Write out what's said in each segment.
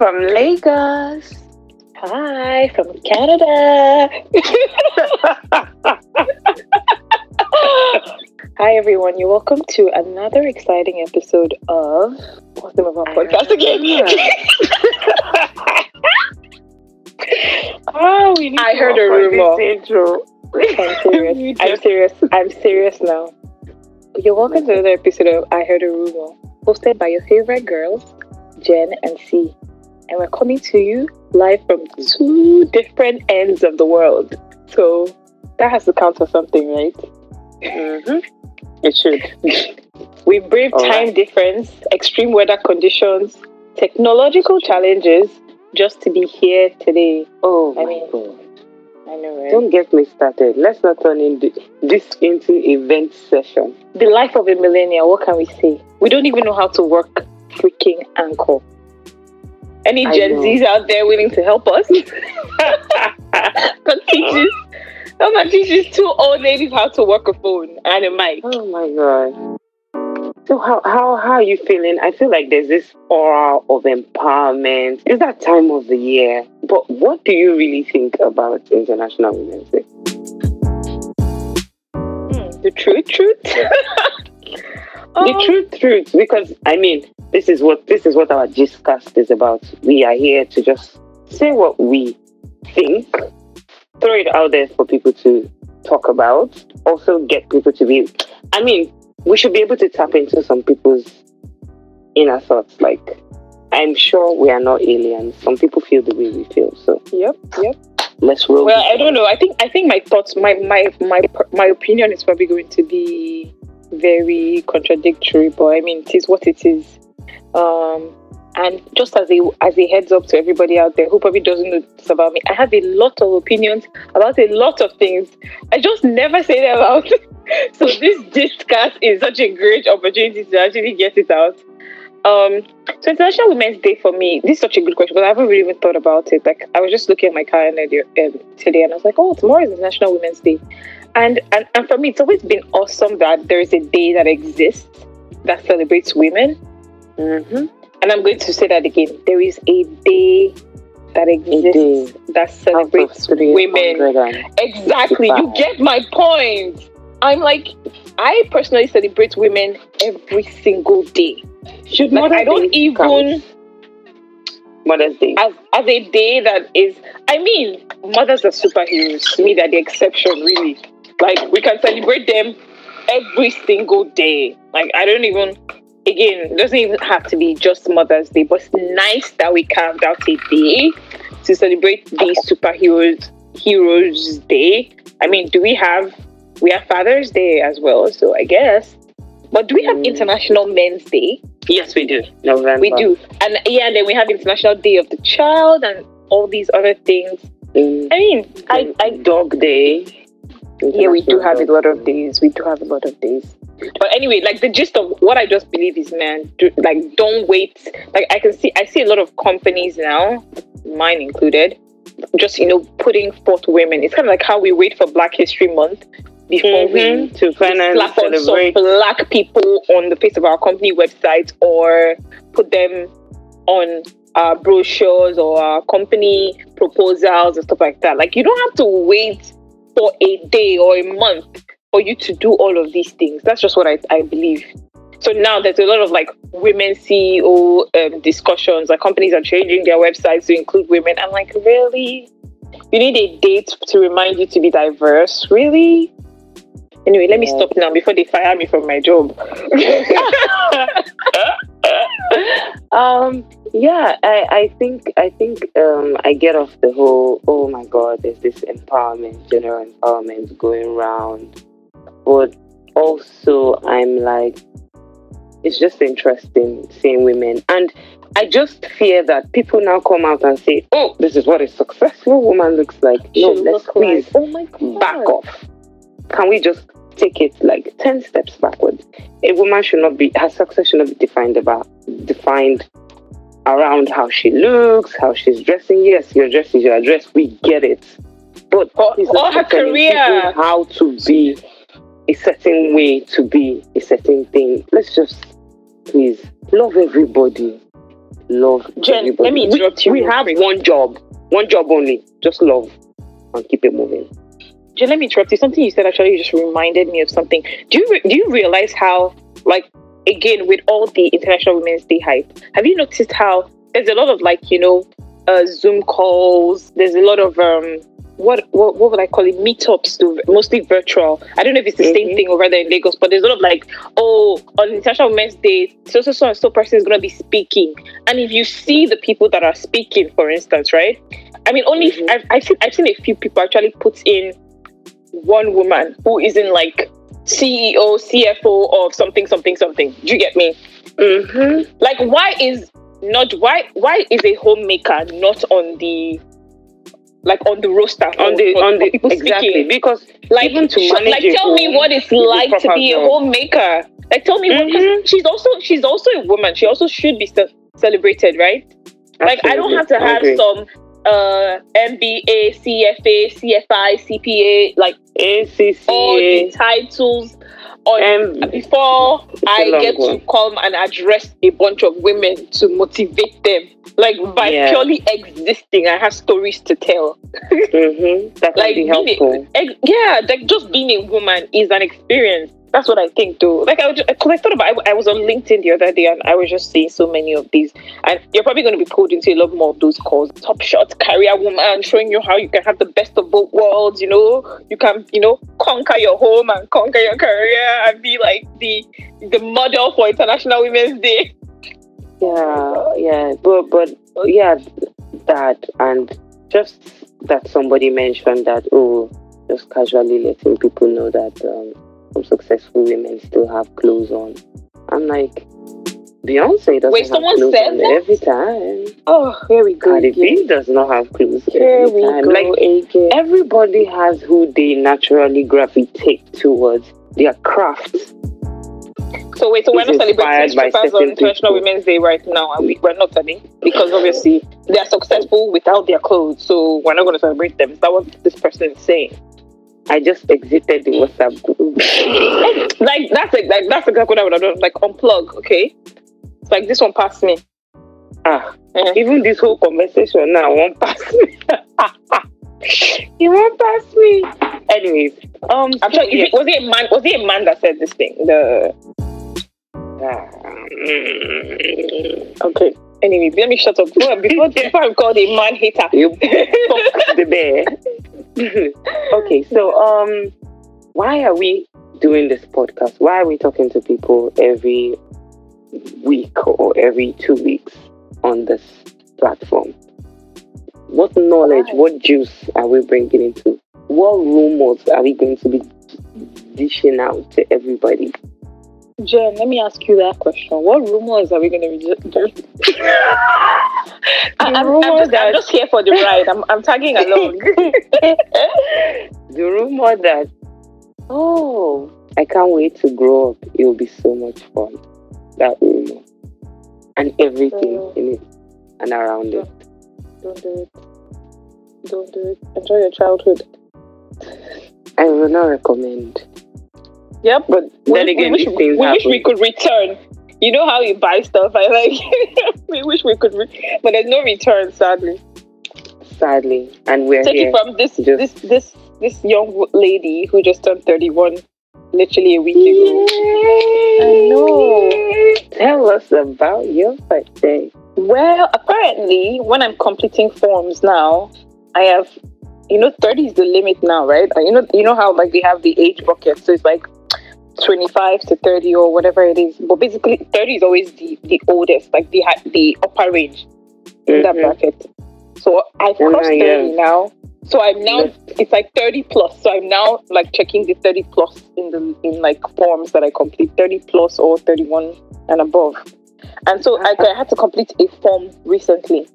from Lagos. Hi, from Canada. Hi, everyone. You're welcome to another exciting episode of what's the name of our podcast again? oh, we need I to heard a rumor. intro. I'm serious. I'm serious. I'm serious now. You're welcome to another episode of I Heard a Rumor, hosted by your favorite girls, Jen and C. And we're coming to you live from two different ends of the world. So that has to count for something, right? Mhm. It should. We brave All time right. difference, extreme weather conditions, technological challenges just to be here today. Oh, I mean, God. I know, right? Don't get me started. Let's not turn into this into event session. the life of a millennial, what can we say? We don't even know how to work freaking Anchor. Any I Gen know. Zs out there willing to help us? That teaches, that teaches two old ladies how to work a phone and a mic. Oh my god. So how how how are you feeling? I feel like there's this aura of empowerment. It's that time of the year. But what do you really think about International Women's Day? Hmm, the truth, truth. The Um, truth, truth, because I mean, this is what this is what our discast is about. We are here to just say what we think, throw it out there for people to talk about, also get people to be. I mean, we should be able to tap into some people's inner thoughts. Like, I'm sure we are not aliens. Some people feel the way we feel. So Yep, yep. let's roll. Well, I don't know. I think I think my thoughts, my my my my opinion is probably going to be very contradictory, but I mean, it is what it is. Um, and just as a as a heads up to everybody out there who probably doesn't know this about me, I have a lot of opinions about a lot of things. I just never say them out. so this discuss is such a great opportunity to actually get it out. Um, so International Women's Day for me, this is such a good question because I haven't really even thought about it. Like I was just looking at my calendar um, today, and I was like, "Oh, tomorrow is International Women's Day," and, and and for me, it's always been awesome that there is a day that exists that celebrates women. hmm And I'm going to say that again: there is a day that exists that celebrates women. Exactly. You get my point. I'm like, I personally celebrate women every single day. Should Like, I don't Day even count? Mother's Day. as as a day that is I mean, mothers are superheroes. To me, they're the exception, really. Like we can celebrate them every single day. Like I don't even again, it doesn't even have to be just Mother's Day, but it's nice that we carved out a day to celebrate these superheroes heroes day. I mean, do we have we have Father's Day as well, so I guess. But do we have Mm. International Men's Day? Yes, we do. November. We do. And yeah, and then we have International Day of the Child and all these other things. Mm. I mean, I, I Dog Day. Yeah, we do have a lot of days. We do have a lot of days. But anyway, like the gist of what I just believe is, man, do, like don't wait. Like I can see, I see a lot of companies now, mine included, just you know putting forth women. It's kind of like how we wait for Black History Month before we Mhm. To finally slap on some black people on the face of our company website or put them on our brochures or our company proposals and stuff like that. Like you don't have to wait for a day or a month for you to do all of these things. That's just what I, I believe. So now there's a lot of like women CEO um, discussions. Like companies are changing their websites to include women. I'm like, really? You need a date to remind you to be diverse? Really? Anyway, let me stop now before they fire me from my job. um yeah I, I think i think um i get off the whole oh my god there's this empowerment general empowerment going around. But also i'm like it's just interesting seeing women. And i just fear that people now come out and say oh this is what a successful woman looks like. No Should let's please like- oh my god. back off. Can we just take it like 10 steps backwards a woman should not be her success should not be defined about defined around how she looks how she's dressing yes your dress is your dress we get it but please or her career. how to be a certain way to be a certain thing let's just please love everybody love. Jen, everybody. let me interrupt we, you We have quick. one job, one job only. Just love and keep it moving. Jen, let me interrupt you. Something you said actually just reminded me of something. Do you re- do you realize how, like, again with all the International Women's Day hype, have you noticed how there's a lot of like you know, uh, Zoom calls. There's a lot of um, what what what would I call it? Meetups, to mostly virtual. I don't know if it's the same Mhm. thing over there in Lagos, but there's a lot of like, oh, on International Women's Day, so so so and so person is gonna be speaking, and if you see the people that are speaking, for instance, right? I mean, only Mhm. I've, I've seen I've seen a few people actually put in one woman who is in like CEO, CFO of something, something, something. Do you get me? Mm-hmm. Like, why is not why why is a homemaker not on the like on the roster On the for- on the people exactly speaking? because Like, even to manage like tell me what it's like to be a homemaker. Like, tell me what 'cause Mhm. she's also she's also a woman. She also should be ce- celebrated, right? Like I don't have to have agree. some uh MBA, CFA, CFI, CPA, like ACCA, all the titles on before I get to one. come and address a bunch of women to motivate them. Like by Yeah. purely existing, I have stories to tell. Mhm. That can Like be a- helpful. Ex- yeah, like just being a woman is an experience. That's what I think, though. Like I because I thought about, I, I was on LinkedIn the other day, and I was just seeing so many of these. And you're probably going to be pulled into a lot more of those calls. Top shot career woman, showing you how you can have the best of both worlds. You know, you can, you know, conquer your home and conquer your career, and be like the the model for International Women's Day. Yeah, yeah, but but yeah, that and just that somebody mentioned that oh, just casually letting people know that um, some successful women still have clothes on. I'm like, Beyonce doesn't Wait, have someone clothes said on that? every time. Oh, here we go. Cardi. B does not have clothes Here every we time. go Like again. everybody has who they naturally gravitate towards their craft. So wait, so we're not celebrating strippers on International people. Women's Day right now, and we, we're not Abby, because obviously they are successful without their clothes, so we're not going to celebrate them. Is that what this person is saying? I just exited the WhatsApp group. like that's like, like that's exactly what I would have done. Like unplug, okay? It's like this one passed me. Ah, Eh. even this whole conversation now won't pass me. it won't pass me. Anyways, um, I'm sure. yeah. It, was it a man? Was it a man that said this thing? The Mm, okay. Anyway, let me shut up. Before before, before I'm called a man hater. you the bear. okay, so um, why are we doing this podcast? Why are we talking to people every week or every two weeks on this platform? What knowledge, what juice are we bringing into? What rumors are we going to be dishing out to everybody? Jen, let me ask you that question. What rumors are we going to be I- I'm, I'm, just, I'm just here for the ride. I'm, I'm tagging along. the rumor that oh i can't wait to grow up it will be so much fun that rumor and everything in it and around it Don't do it. Don't do it. Enjoy your childhood. i will not recommend Yep. but then we, again we, wish, we wish we could return. You know how you buy stuff? I like. we wish we could, re- but there's no return, sadly. sadly and we're Take here it from this this this this young lady who just turned 31, literally a week ago. I know. tell us about your birthday Well, apparently, when I'm completing forms now, I have, you know, 30 is the limit now, right? You know, you know how like they have the age bucket, so it's like 25 to 30 or whatever it is. But basically, 30 is always the the oldest, like the the upper range in that Mhm. bracket. So I've crossed 30 yeah. now. So I'm now Yes. it's like 30 plus. So I'm now like checking the 30 plus in the in like forms that I complete 30 plus or 31 and above. And so I, I had to complete a form recently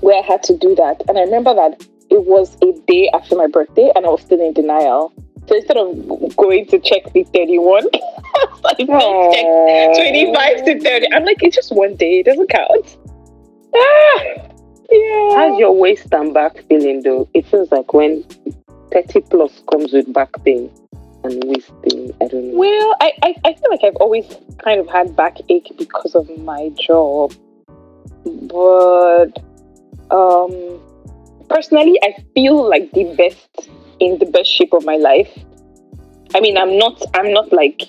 where I had to do that. And I remember that it was a day after my birthday and I was still in denial. So instead of going to check the 31, I don't check 25 to 30. I'm like, it's just one day, it doesn't count. Ah, yeah. how's your waist and back feeling though it feels like when 30 plus comes with back pain and waist pain i don't know Well, I, I, I feel like I've always kind of had backache because of my job. but um, personally, I feel like the best in the best shape of my life. I mean, I'm not. I'm not like.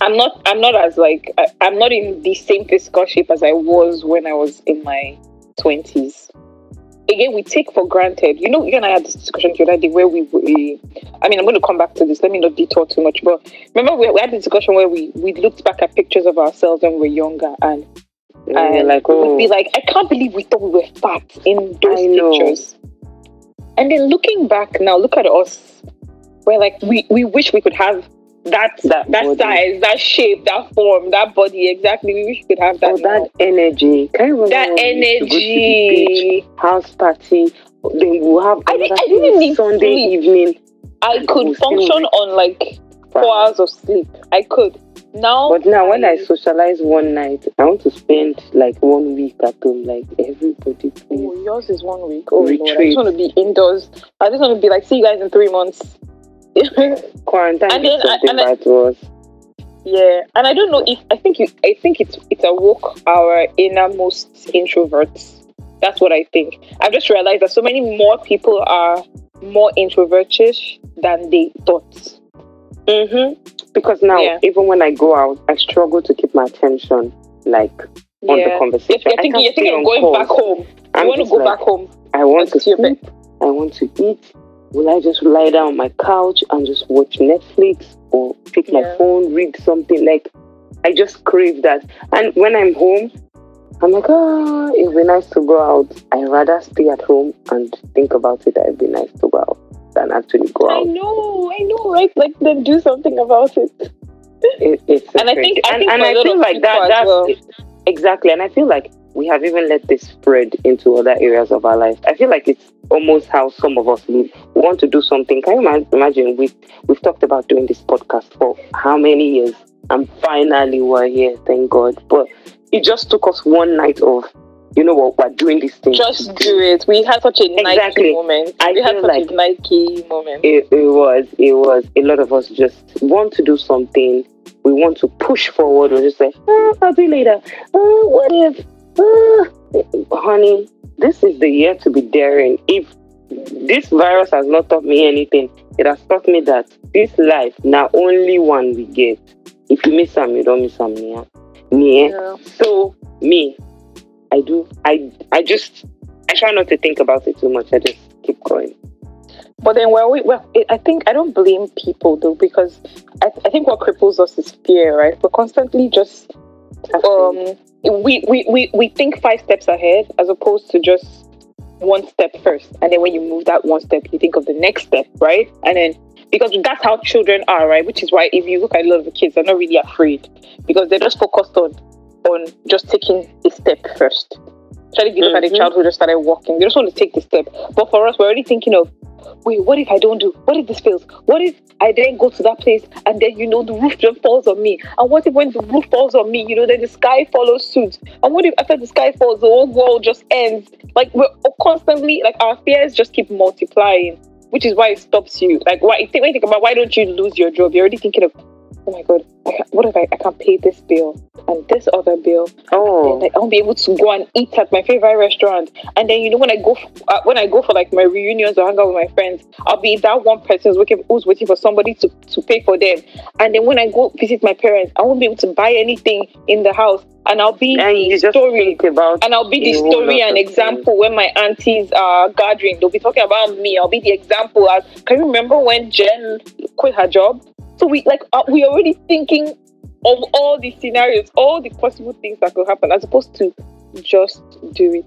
I'm not. I'm not as like. I, I'm not in the same physical shape as I was when I was in my twenties. Again, we take for granted. You know, you and I had this discussion the other day where we. we I mean, I'm going to come back to this. Let me not detour too much. But remember, we, we had this discussion where we we looked back at pictures of ourselves when we were younger, and And like, oh, would be like, I can't believe we thought we were fat in those pictures. And then looking back now, look at us. We're like, we, we wish we could have that That that, size, that shape, that form, that body. Exactly. We wish we could have that. oh, now. that energy. Can you remember that when we used to go to the beach, energy. house party? Then we'll have I didn't- I didn't need Sunday sleep. evening. I could function on like four hours of sleep. I could. Now, But now, when I socialize one night, I want to spend like one week at home. Like everybody, please. Oh, yours is one week. Oh, Lord, I just want to be indoors. I just want to be like, see you guys in three months. Quarantine And is then I- something and I- bad us. Yeah, and I don't know if I think you, I think it's it's awoke our innermost introverts. That's what I think. I've just realized that so many more people are more introvertish than they thought. Mm-hmm. Because now, Yeah. even when I go out, I struggle to keep my attention like on the Yeah, conversation. you're I thinking you're thinking of going calls. back home. I'm you want to go like, back home. I want to That's your bed. sleep. I want to eat. Will I just lie down on my couch and just watch Netflix or pick my phone, read something? Like, I just crave that. And when I'm home, I'm like, oh, it'd be nice to go out. I'd rather stay at home and think about it. It'd be nice to go out than actually go out. I out. know, I know, right? Like then do something about it. It, it's so And I think- crazy. I think and for a I feel like that. people That's well. exactly. And I feel like we have even let this spread into other areas of our life. I feel like it's almost how some of us live. We want to do something. Can you imagine? We we've talked about doing this podcast for how many years, and finally we're here. Thank God. But it just took us one night of, you know what, we're doing this thing. Just do it. We had such a Nike moment. I we had such like- a Nike moment. it, it was it was a lot of us just want to do something we want to push forward we're just like oh, i'll do later oh what if oh. honey this is the year to be daring if this virus has not taught me anything it has taught me that this life now only one we get if you miss some you don't miss some yeah. yeah. Eh? Yeah. so me i do i i just i try not to think about it too much i just keep going But then, well, we, well, it, I think I don't blame people though because I, I think what cripples us is fear, right? We're constantly just um, we, we we we think five steps ahead as opposed to just one step first, and then when you move that one step, you think of the next step, right? And then because that's how children are, right? Which is why if you look at a lot of the kids, they're not really afraid because they're just focused on on just taking a step first. Especially if you look at a child who just started walking, they just want to take the step. But for us, we're already thinking of wait, what if I don't do? What if this fails? What if I then go to that place and then you know the roof just falls on me? And what if when the roof falls on me, you know, then the sky follows suit? And what if after the sky falls, the whole world just ends? Like we're constantly like our fears just keep multiplying, which is why it stops you. Like why when you think about why don't you lose your job? You're already thinking of oh my god, I can't, what if I, I can't pay this bill and this other bill? oh And like I won't be able to go and eat at my favorite restaurant. And then you know when I go f- uh, when I go for like my reunions or hang out with my friends, I'll be that one person who's waiting, who's waiting for somebody to, to pay for them. And then when I go visit my parents, I won't be able to buy anything in the house, and I'll be and the story. And I'll be the story and example when my aunties are gathering. They'll be talking about me. I'll be the example. As, can you remember when Jen quit her job? So we like uh, we already thinking of all the scenarios, all the possible things that could happen, as opposed to just do it.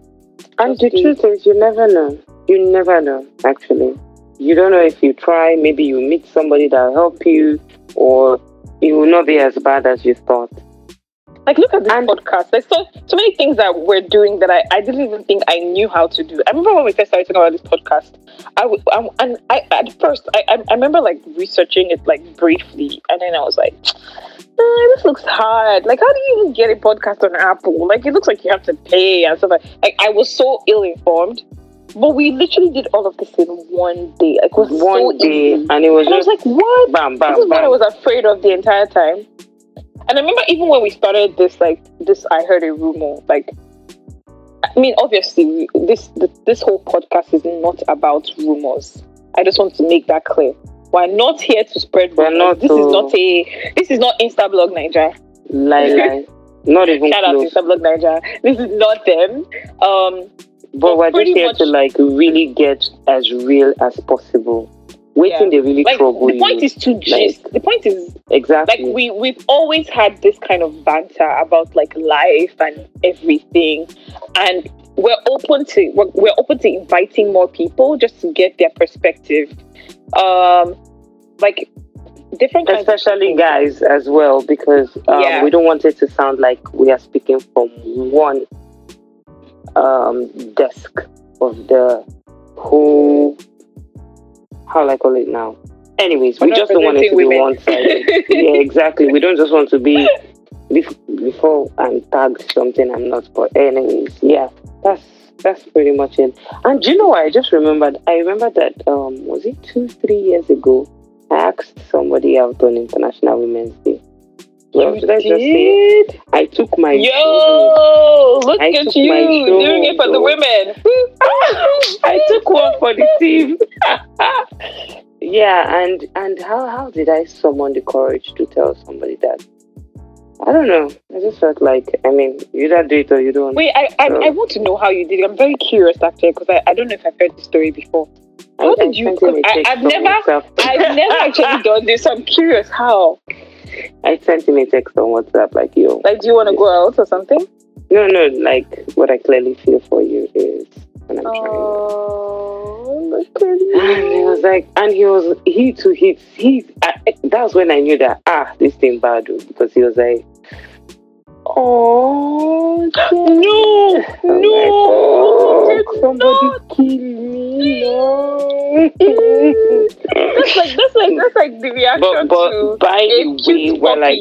And Just the truth is, you never know. You never know, actually. You don't know if you try, maybe you meet somebody that'll help you, or it will not be as bad as you thought. Like, look at this And- podcast. There's so, so many things that we're doing that I, I didn't even think I knew how to do. I remember when we first started talking about this podcast, I, w- I- and I, at first, I, I, remember like researching it like briefly, and then I was like, "Uh, this looks hard. Like, how do you even get a podcast on Apple? Like, it looks like you have to pay and stuff like Like, I was so ill informed. But we literally did all of this in one day. Like, it was so One day, easy. and it was And I was like, what? bam, this bam, is what I was afraid of the entire time. And I remember even when we started this, like this, I heard a rumor. Like I mean, obviously, this this whole podcast is not about rumors. I just want to make that clear. We're not here to spread rumors. not this is not a. This is not Instablog Nigeria. Lie, lie. Not even Shout out to close. Instablog Nigeria. This is not them. Um, But we're just here much- to like really get as real as possible. Waiting they really like trouble the point you. is to gist. the point is exactly like we we've always had this kind of banter about like life and everything and we're open to we're, we're open to inviting more people just to get their perspective um like different kinds especially guys as well because um, Yeah. we don't want it to sound like we are speaking from one um, desk of the whole how will I call it now? Anyways we We're just don't want it to be one sided. Yeah exactly. We don't just want to be bef- before I'm tagged something I'm not but anyways yeah that's that's pretty much it. And do you know what? I just remembered I remember that um was it two three years ago I asked somebody out on International Women's Day. You should I just say? I took my Yo, look I at you doing it for the women. I took one for the team. yeah, and and how how did I summon the courage to tell somebody that? I don't know. I just felt like I mean, you either do it or you don't. Wait, I, I, So- I want to know how you did it. I'm very curious actually because I, I don't know if I've heard the story before. How I did you- sent him a I- I've never- I've never actually done this. So I'm curious how. I sent him a text on WhatsApp like, yo, Like, do you want to go out or something? no, no, like what I clearly feel for you is, and I'm trying. Oh, look at And he was like, and he was, he too, he, he, I, that was when I knew that, ah, this thing bad, oh, because he was like, oh, No, no, like, oh, somebody kill me, no. That's like that's like that's like the reaction but, but to by the way, we're like.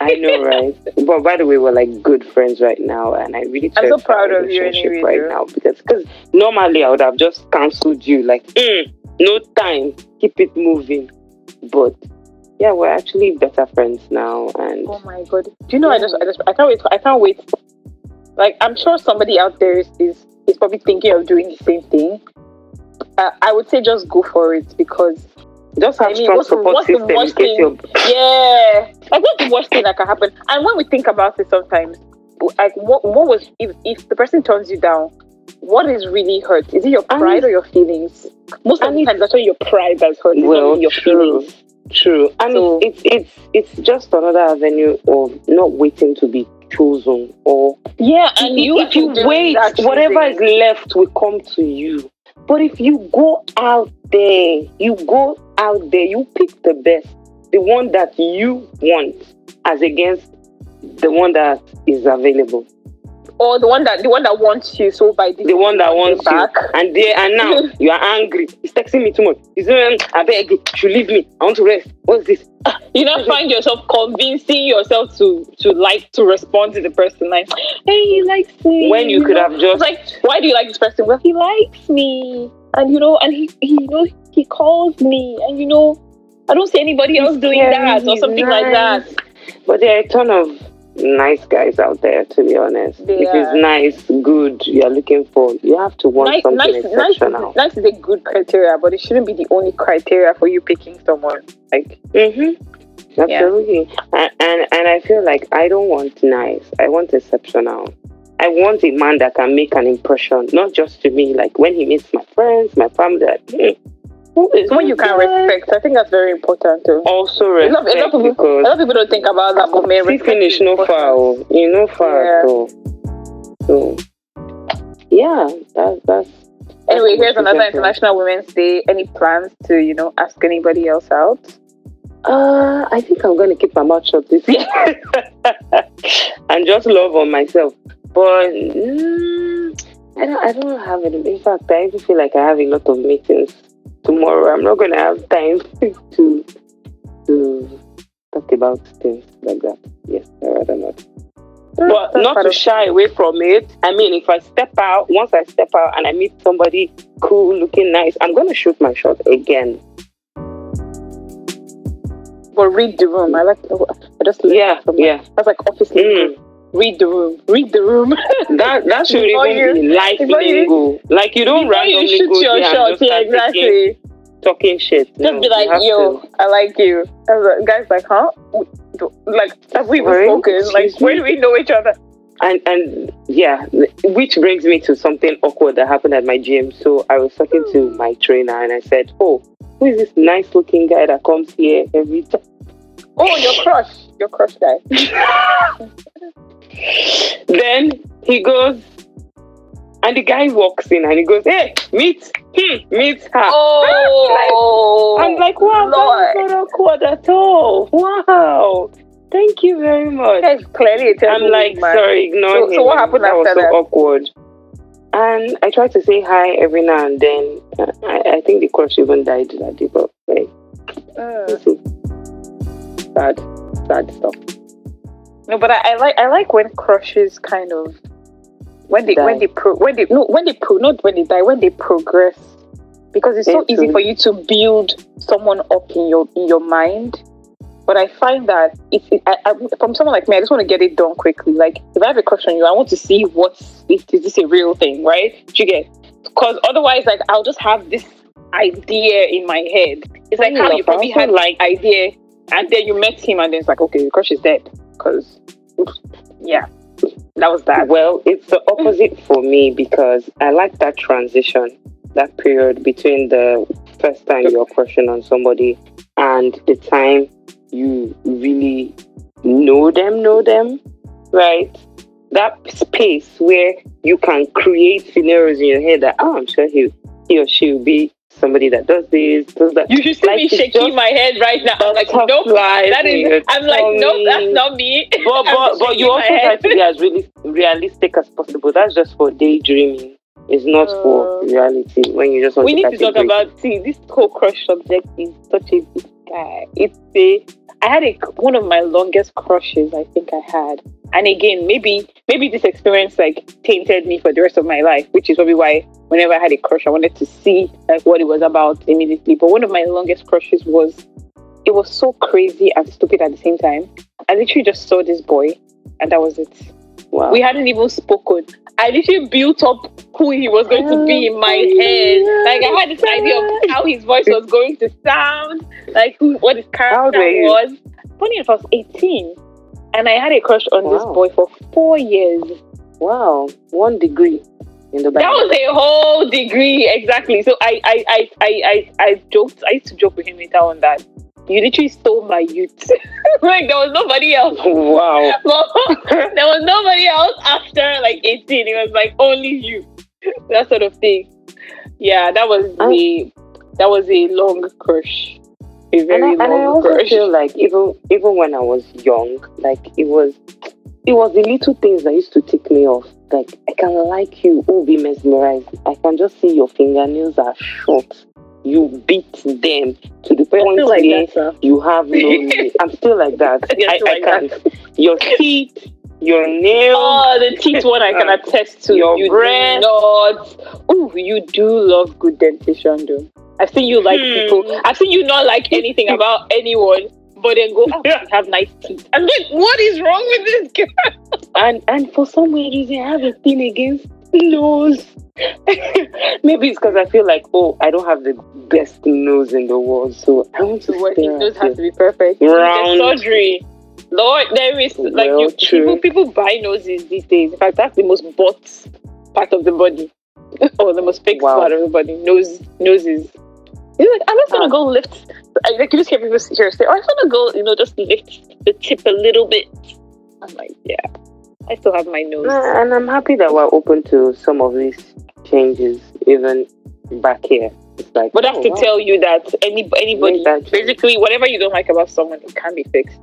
I know, right? But by the way, we're like good friends right now, and I really I'm so proud of you anyway, right though. now because because normally I would have just cancelled you like, mm, no time, keep it moving. But yeah, we're actually better friends now, and Oh my god! Do you know? I just, I just, I can't wait. I can't wait. Like, I'm sure somebody out there is is, is probably thinking of doing the same thing. Uh, I would say just go for it because just have I mean, strong what's support what's system in worst thing- yeah, like what's the worst thing that can happen? And when we think about it, sometimes like what what was if if the person turns you down, what is really hurt? Is it your And pride or your feelings? Most of and the it's- times, actually, your pride that's hurt. Well, your true. feelings. True, and So- it's it's it's just another avenue of not waiting to be chosen or Yeah, and if, you if you wait, whatever is left will come to you. But if you go out there, you go out there, you pick the best, the one that you want, as against the one that is available, or the one that the one that wants you. So by the one that wants you. back. And there and now you are angry. He's texting me too much. He's saying, um, "I beg you, you should leave me. I want to rest." What's this? you now find yourself convincing yourself to to like to respond to the person like, hey, he likes me. When you could have just like, why do you like this person? Well, he likes me, and you know, and he, he you know, he calls me, and you know, I don't see anybody else doing that or something like that. But there are a ton of nice guys out there, to be honest. They if are. it's nice, good, you're looking for, you have to want Nice, something nice, nice, exceptional. is, nice is a good criteria, but it shouldn't be the only criteria for you picking someone. Like, Mm-hmm. Absolutely. And, and and I feel like I don't want nice. I want exceptional. I want a man that can make an impression, not just to me. Like when he meets my friends, my family, like, hmm, someone you can respect. I think that's very important too. Also A lot, a lot respect of people, a lot of people don't think about that, but man, see respect finish is no important. foul. You know foul. Yeah. So, so yeah, that, that's Anyway, that's here's another exactly. International Women's Day. Any plans to, you know, ask anybody else out? Uh, I think I'm going to keep my mouth shut this year and just love on myself. But mm, I don't. I don't have it. In fact, I even feel like I have a lot of meetings tomorrow. I'm not going to have time to to talk about things like that. Yes, I rather not. But That's not to shy away from it. I mean, if I step out, once I step out and I meet somebody cool, looking nice, I'm going to shoot my shot again. But read the room. I like. I just Yeah, yeah. That's like office. Mm. Read the room, read the room. That that should Before even be life lingo. Like you don't you randomly shoot go your there shot, just yeah, exactly. talking shit. Just No, be like, yo, to- I like you. And guy's like, huh? Like, have we even spoken? Like, where do we know each other? And and yeah, which brings me to something awkward that happened at my gym. So I was talking to my trainer and I said, "Oh, who is this nice looking guy that comes here every time?" Oh, your crush. Your crush guy. Then he goes, and the guy walks in and he goes, "Hey, meet, hmm, meet her." Oh, I'm like, wow, Lord. that's not awkward at all. Wow, thank you very much. That's clearly I'm like, man. sorry, ignore So- him. so what happened that was so that? awkward. And I tried to say hi every now and then. I, I think the crush even died that day, but hey, Uh, sad, sad stuff. no, but I, I like I like when crushes kind of when they Die. when they pro when they no when they pro not when they die when they progress because it's so easy for you to build someone up in your in your mind. But I find that it's it, I, I, from someone like me, I just want to get it done quickly. Like if I have a crush on you, I want to see what's is, is this a real thing, right? Do you get? Because otherwise, like I'll just have this idea in my head. It's like how you probably had like idea, and then you met him, and then it's like, okay, crush is dead. Because yeah, that was that. Well, it's the opposite for me because I like that transition, that period between the first time you're crushing on somebody and the time you really know them, know them, right? That space where you can create scenarios in your head that, oh, I'm sure he, he or she will be somebody that does this, does that. You should see Like, me shaking my head right now. I'm like, nope, that is. I'm like, nope, that's not me. But but, but you also try to be as really realistic as possible. That's just for daydreaming. It's not for Uh, reality. When you just want we need to talk break. about see this whole crush subject is such a big guy. It's a I had a one of my longest crushes I think I had. And again, maybe maybe this experience like tainted me for the rest of my life, which is probably why whenever I had a crush I wanted to see like what it was about immediately. But one of my longest crushes was it was so crazy and stupid at the same time. I literally just saw this boy and that was it. Wow. We hadn't even spoken. I literally built up who he was going to be in my oh, head. Like I had this idea of how his voice was going to sound, like who, what his character was. Funny enough, I was 18, and I had a crush on this boy for four years. wow. One degree in the back. That was a whole degree, exactly. So I, I, I, I, I, I joked. I used to joke with him later on that you literally stole my youth. like there was nobody else. wow. there was nobody else after like 18. It was like only you. that sort of thing. Yeah, that was the that was a long crush. A And very I, and I long also crush. feel like even even when I was young, like it was it was the little things that used to tick me off. Like I can like you, oh be mesmerized. I can just see your fingernails are short. You beat them to the point like where that, you have no. I'm still like that. I, I like can't. Your teeth, your nails. Oh, the teeth one I can attest to. Your you breath. not. Ooh, you do love good dentition, though. I've seen you like Hmm. people. I've seen you not like anything about anyone, but then go, oh, you have nice teeth. I'm like, what is wrong with this girl? and and for some weird reason, I have a thing against nose. Maybe it's because I feel like, oh, I don't have the best nose in the world, so I want to What his nose has to be perfect. Round. Surgery. Lord, there is like Well, you, people. People buy noses these days. In fact, that's the most bought part of the body, or the most fixed Wow. part of the body. Nose, noses. You're like, I'm just gonna Ah. go lift. I- Like you just hear people here say, "Oh, I'm gonna go, you know, just lift the tip a little bit." I'm like, yeah, I still have my nose. And I'm happy that we're open to some of these changes, even back here. It's like, But I have oh, to wow. tell you that any anybody, that basically, whatever you don't like about someone, it can be fixed.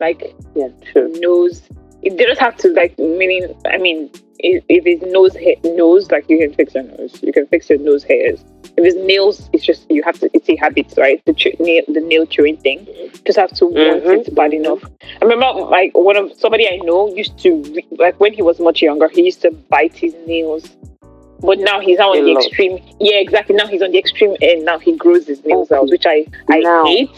Like yeah, true. nose. It, they just have to like meaning. I mean, if, if it's nose hair, nose like you can fix your nose. You can fix your nose hairs. If it's nails, it's just you have to. It's a habit, right? The chew, nail, the nail chewing thing. Just have to want Mhm. it bad enough. I remember like one of somebody I know used to like when he was much younger. He used to bite his nails. But now he's now on the extreme. Yeah, exactly. Now he's on the extreme end. Now he grows his nails out, which I I Now. hate.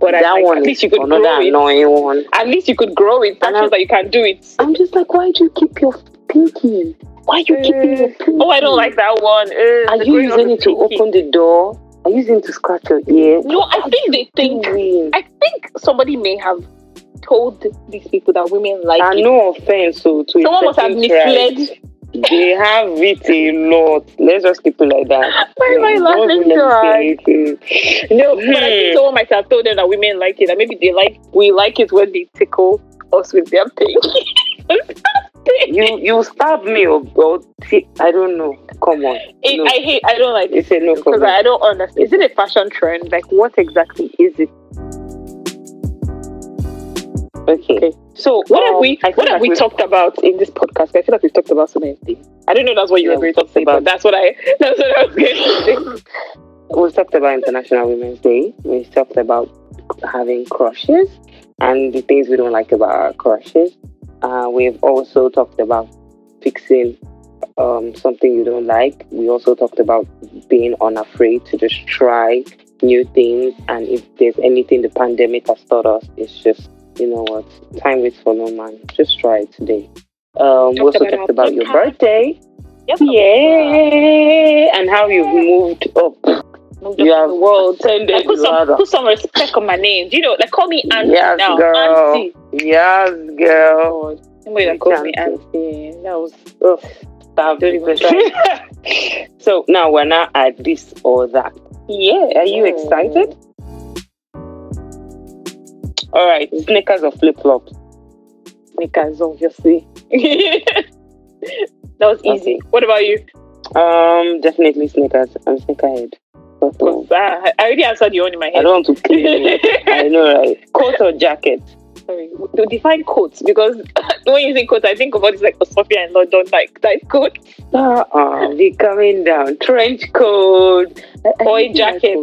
But I, that like, one at least you could another grow it. annoying one. At least you could grow it. That shows that you can do it. I'm just like, why do you keep your pinky? Why are you keeping your pinky? Oh, I don't like that one. Uh, Are you using it to open the door? Are you using it to scratch your ear? No, I think they think. Doing? I think somebody may have told these people that women like And it. no offense, so to Someone must have misled. They have it a lot. Let's just keep it like that. Why am I laughing let so me hard? No, but I think Hmm. someone might have told them that women like it. That maybe they like we like it when they tickle us with their pinky. You you stab me or, or t- I don't know. Come on. It, No. I hate. I don't like it It's a no because. I don't understand. Is it a fashion trend? Like, what exactly is it? Okay. Okay. So What have um, we? What have we talked about in this podcast? I feel like we've talked about so many things. I don't know. That's what you Yeah, were we going to say, but about- that's what I. That's what I was going to say. we talked about International Women's Day. We've talked about having crushes and the things we don't like about our crushes. Uh, we've also talked about fixing um, something you don't like. We also talked about being unafraid to just try new things. And if there's anything the pandemic has taught us, it's just, you know what, time waits for no man. Just try it today. Um, we also talked about your birthday. Yep. Yeah, and how you've moved up. You have world. ascended Like, put some put some respect on my name. Do you know? Like call me auntie Yes, now. girl. Auntie. Yes, girl. Somebody that calls me auntie. That was ugh. Don't even try. so now we're not at this or that. Yeah, are you excited? All right, sneakers or flip flops? sneakers, obviously. that was easy. Okay. What about you? Um, definitely sneakers. I'm sneakerhead. Flops. 'Cause I, I already answered the one in my head. I don't want to it. I know, right? Coat or jacket? Sorry, to define coats because when you say coats, I think about this like a Sophia and London like that coat. Uh-uh, be coming down. Trench coat. Boy jacket.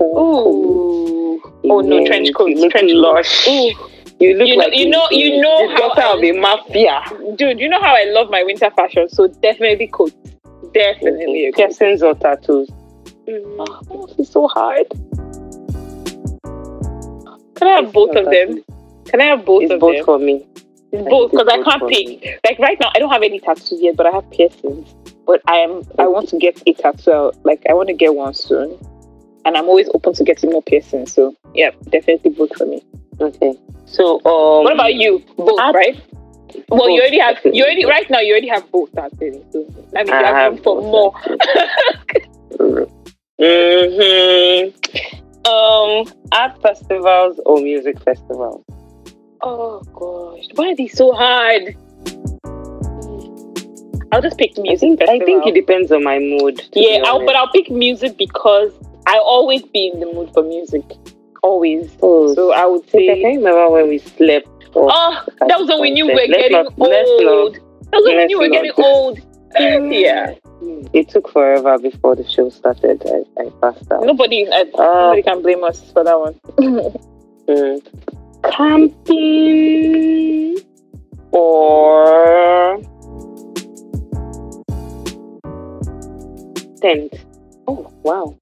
Ooh. Oh no, trench coats. Trench lush. Ooh. You look You know- like you know- you know the how daughter I- of a mafia. Dude, you know how I love my winter fashion, so definitely coats. Definitely. Piercings or tattoos? Mm. Oh, this is so hard. Can I have both of them? Can I have both It's of both them? for me. It's both because I can't pick. Like right now, I don't have any tattoos yet, but I have piercings. But I am. I want to get a tattoo. Like I want to get one soon, and I'm always open to getting more piercings. So yeah, definitely both for me. Okay. So, um, What about you? Both, I- right? Well, you already have. You already right now. You already have both tattoos. So that means I you have, have room for more. mm-hmm. Um, art festivals or music festivals? Oh gosh, why are these so hard? I'll just pick I music. think I think it depends on my mood. Yeah, I'll, but I'll pick music because I always be in the mood for music. Always. Oh, So I would I think I say. can't remember when we slept. Or Oh, that was when we knew we were getting not- old. That was when we knew we were getting old. yeah. It took forever before the show started. I, I passed out. Nobody, uh, Uh, nobody can blame us for that one. Mm. Camping or tent. Oh wow!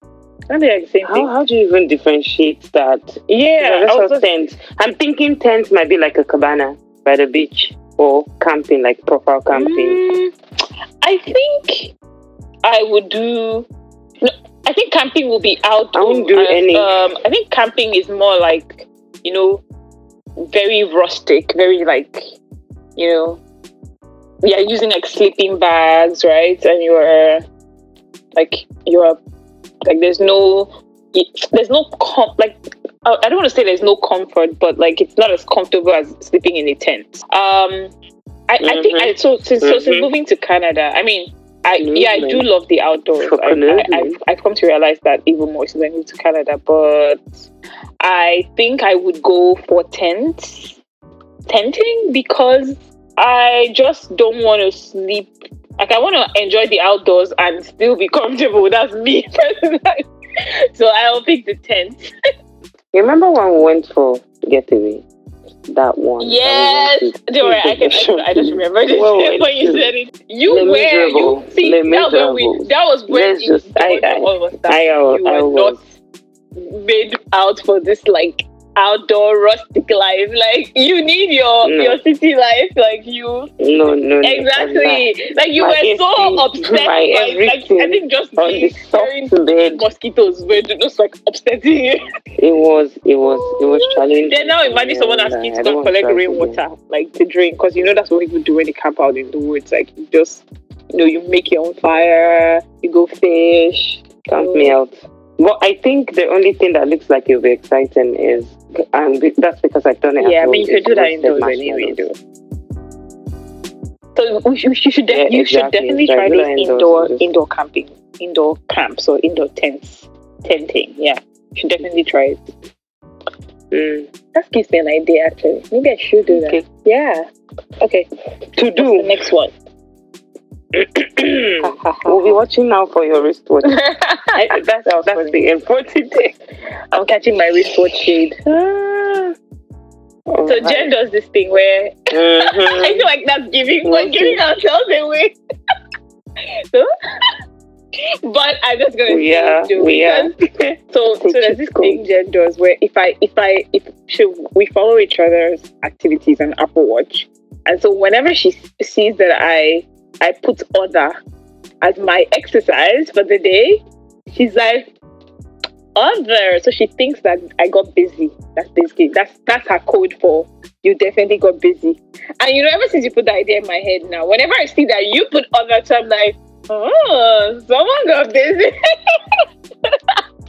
Think the same How thing. how do you even differentiate that? Yeah, I was tent. I'm thinking tent might be like a cabana by the beach or camping, like proper camping. Mm, I think I would do. No, I think camping will be out. I won't do any. Um, I think camping is more like you know, very rustic, very like you know, yeah, using like sleeping bags, right? And you're like you're like there's no there's no com- like I I don't want to say there's no comfort, but like it's not as comfortable as sleeping in a tent. Um, I, I think I so since so since moving to Canada, I mean, I yeah I do love the outdoors. I, I've I've come to realize that even more since I moved to Canada, but I think I would go for tents, tenting because I just don't want to sleep. Like I want to enjoy the outdoors and still be comfortable. That's me personally. So I'll pick the tent. You remember when we went for getaway? That one. that we Yes, don't worry. I can. I, I just remember this Well, when you said it. You were you see that was when we. That was when Let's it just- I- I- all of us that I, uh, you I were was. not made out for this like outdoor rustic life. Like you need your No. your city life. Like you No, no, no. exactly. Like you My were so upset. by, like I think just On the soft bed. mosquitoes were just like upsetting you. It was, it was, it was challenging. Then now imagine someone Yeah, asking to don't go and want collect try it again. rainwater, like to drink, because you know that's what people do when they camp out in the woods. Like you just, you know, you make your own fire, you go fish. Count me out. But I think the only thing that looks like it'll be exciting is, and that's because I've done it. Yeah, I mean you could do that indoors anyway, though. So we should, you should, def- Yeah, you should definitely So try indoors, indoor indoor camping, indoor camps or indoor tents, tenting. Yeah, you should definitely try it. Mm. That gives me an idea. Actually, maybe I should do that. Okay. Yeah. Okay. To What's the do. next one? we'll be watching now for your wristwatch. I, that's That was that's the important thing. I'm catching my wristwatch shade. Ah. So Alright. Jen does this thing where I Mhm. feel like that's giving we're giving ourselves away. so, but I'm just gonna We are, do we are. So, so there's this cold. thing Jen does where if I if I if she, we follow each other's activities on Apple Watch, and so whenever she sees that I I put other as my exercise for the day, she's like other. So she thinks that I got busy. That's basically that's that's her code for you definitely got busy. And you know, ever since you put the idea in my head now, whenever I see that you put other, so I'm like, oh, someone got busy.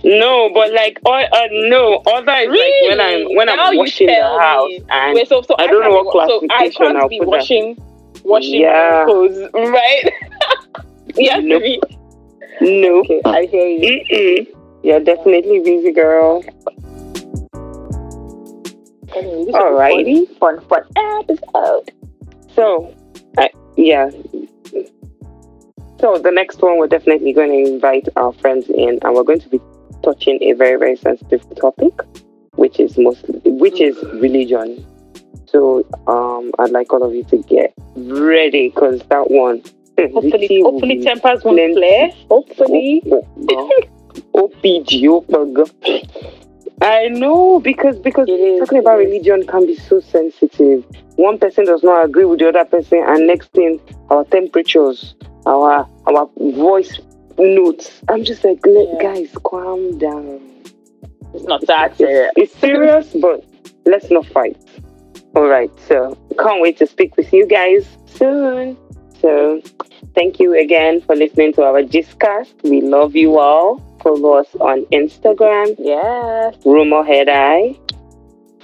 No, but like, or, uh, no, other is like when I'm when Now I'm washing the house me. and Wait, so, so I don't know what wa- So I classification can't I'll be put that. Washing Yeah. clothes, right? yes, Nope. be. no, Okay, I hear you. Mm-mm. you're definitely busy, girl. Anyway, Alrighty. fun, fun, fun episode. So, I, yeah. So the next one, we're definitely going to invite our friends in, and we're going to be touching a very, very sensitive topic, which is mostly, which is mm. religion. So, um, I'd like all of you to get ready because that one, Hopefully, hopefully tempers won't flare. Hopefully. OPG, OPG. I know because because is, talking about religion can be so sensitive. One person does not agree with the other person, and next thing, our temperatures, our our voice notes. I'm just like, Yeah. guys, calm down. It's not that serious. It's serious, but let's not fight. All right, so can't wait to speak with you guys soon. So, thank you again for listening to our Giscast. We love you all. Follow us on Instagram, Yes. Rumor Head Eye.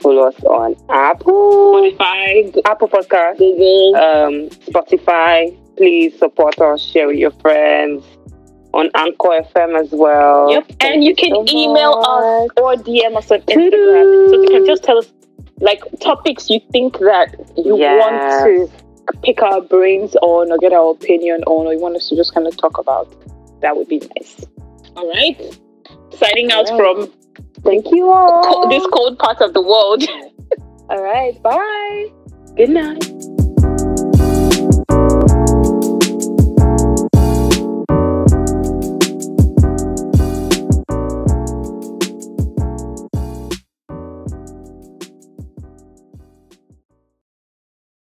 Follow us on Apple, Spotify, Apple Podcast, Google. um, Spotify. Please support us, share with your friends on Anchor FM as well. Yep. Thank And you can so email us or DM us on Instagram. So you can just tell us like topics you think that you Yes. want to pick our brains on or get our opinion on or you want us to just kind of talk about. That would be nice. All right. Signing out All from Thank you all. co- this cold part of the world. All right. Bye. Good night.